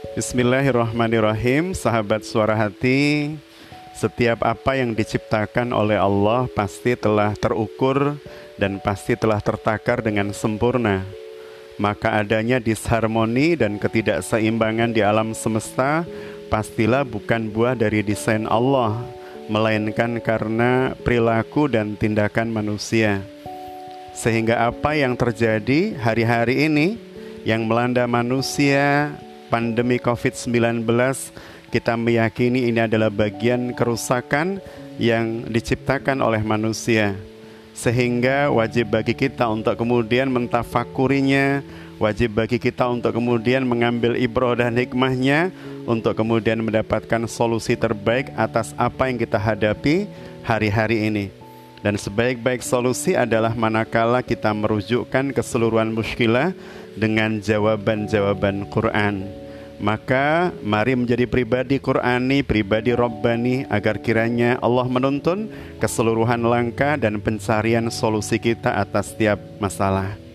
Bismillahirrahmanirrahim, sahabat suara hati. Setiap apa yang diciptakan oleh Allah pasti telah terukur dan pasti telah tertakar dengan sempurna. Maka adanya disharmoni dan ketidakseimbangan di alam semesta pastilah bukan buah dari desain Allah, melainkan karena perilaku dan tindakan manusia. Sehingga apa yang terjadi hari-hari ini yang melanda manusia pandemi COVID-19 kita meyakini ini adalah bagian kerusakan yang diciptakan oleh manusia. Sehingga wajib bagi kita untuk kemudian mentafakurinya wajib bagi kita untuk kemudian mengambil ibroh dan hikmahnya untuk kemudian mendapatkan solusi terbaik atas apa yang kita hadapi hari-hari ini dan sebaik-baik solusi adalah manakala kita merujukkan keseluruhan muskilah dengan jawaban-jawaban Quran. Maka mari menjadi pribadi Qurani, pribadi Rabbani agar kiranya Allah menuntun keseluruhan langkah dan pencarian solusi kita atas setiap masalah.